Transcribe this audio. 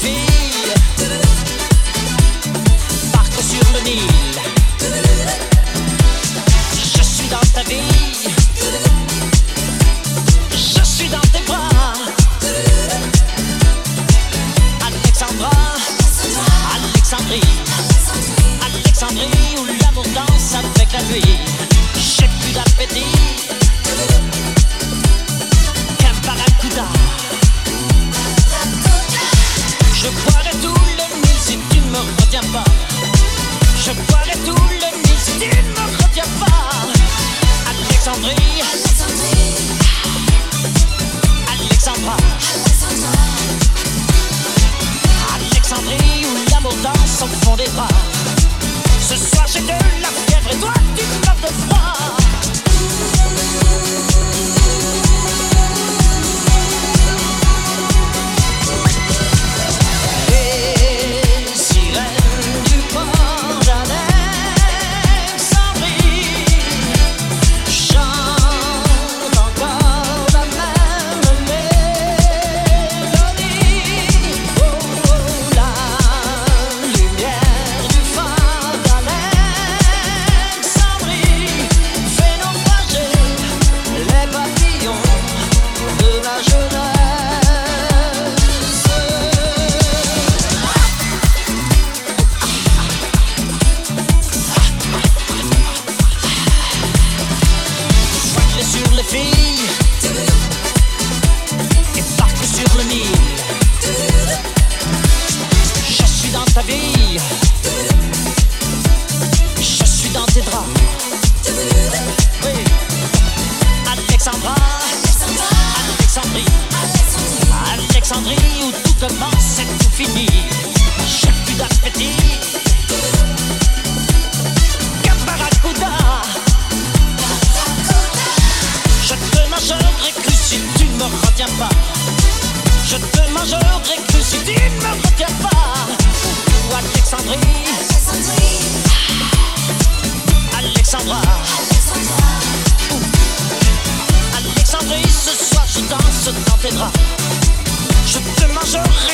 fille Parcours sur le Nil. Je suis dans ta vie. Je suis dans tes bras. Alexandra. Alexandrie. Alexandrie où l'amour danse avec la nuit. Je boirai tout le Nil si tu ne me pas. Alexandrie, Alexandrie, Alexandra. c'est tout fini? J'ai plus d'appétit. Caparacuda. Je te mangerai cru si tu ne me retiens pas. Je te mangerai cru si tu ne me retiens pas. Ou Alexandrie. Alexandrie. Alexandra. Alexandra. Alexandrie, ce soir je danse dans tes bras. so.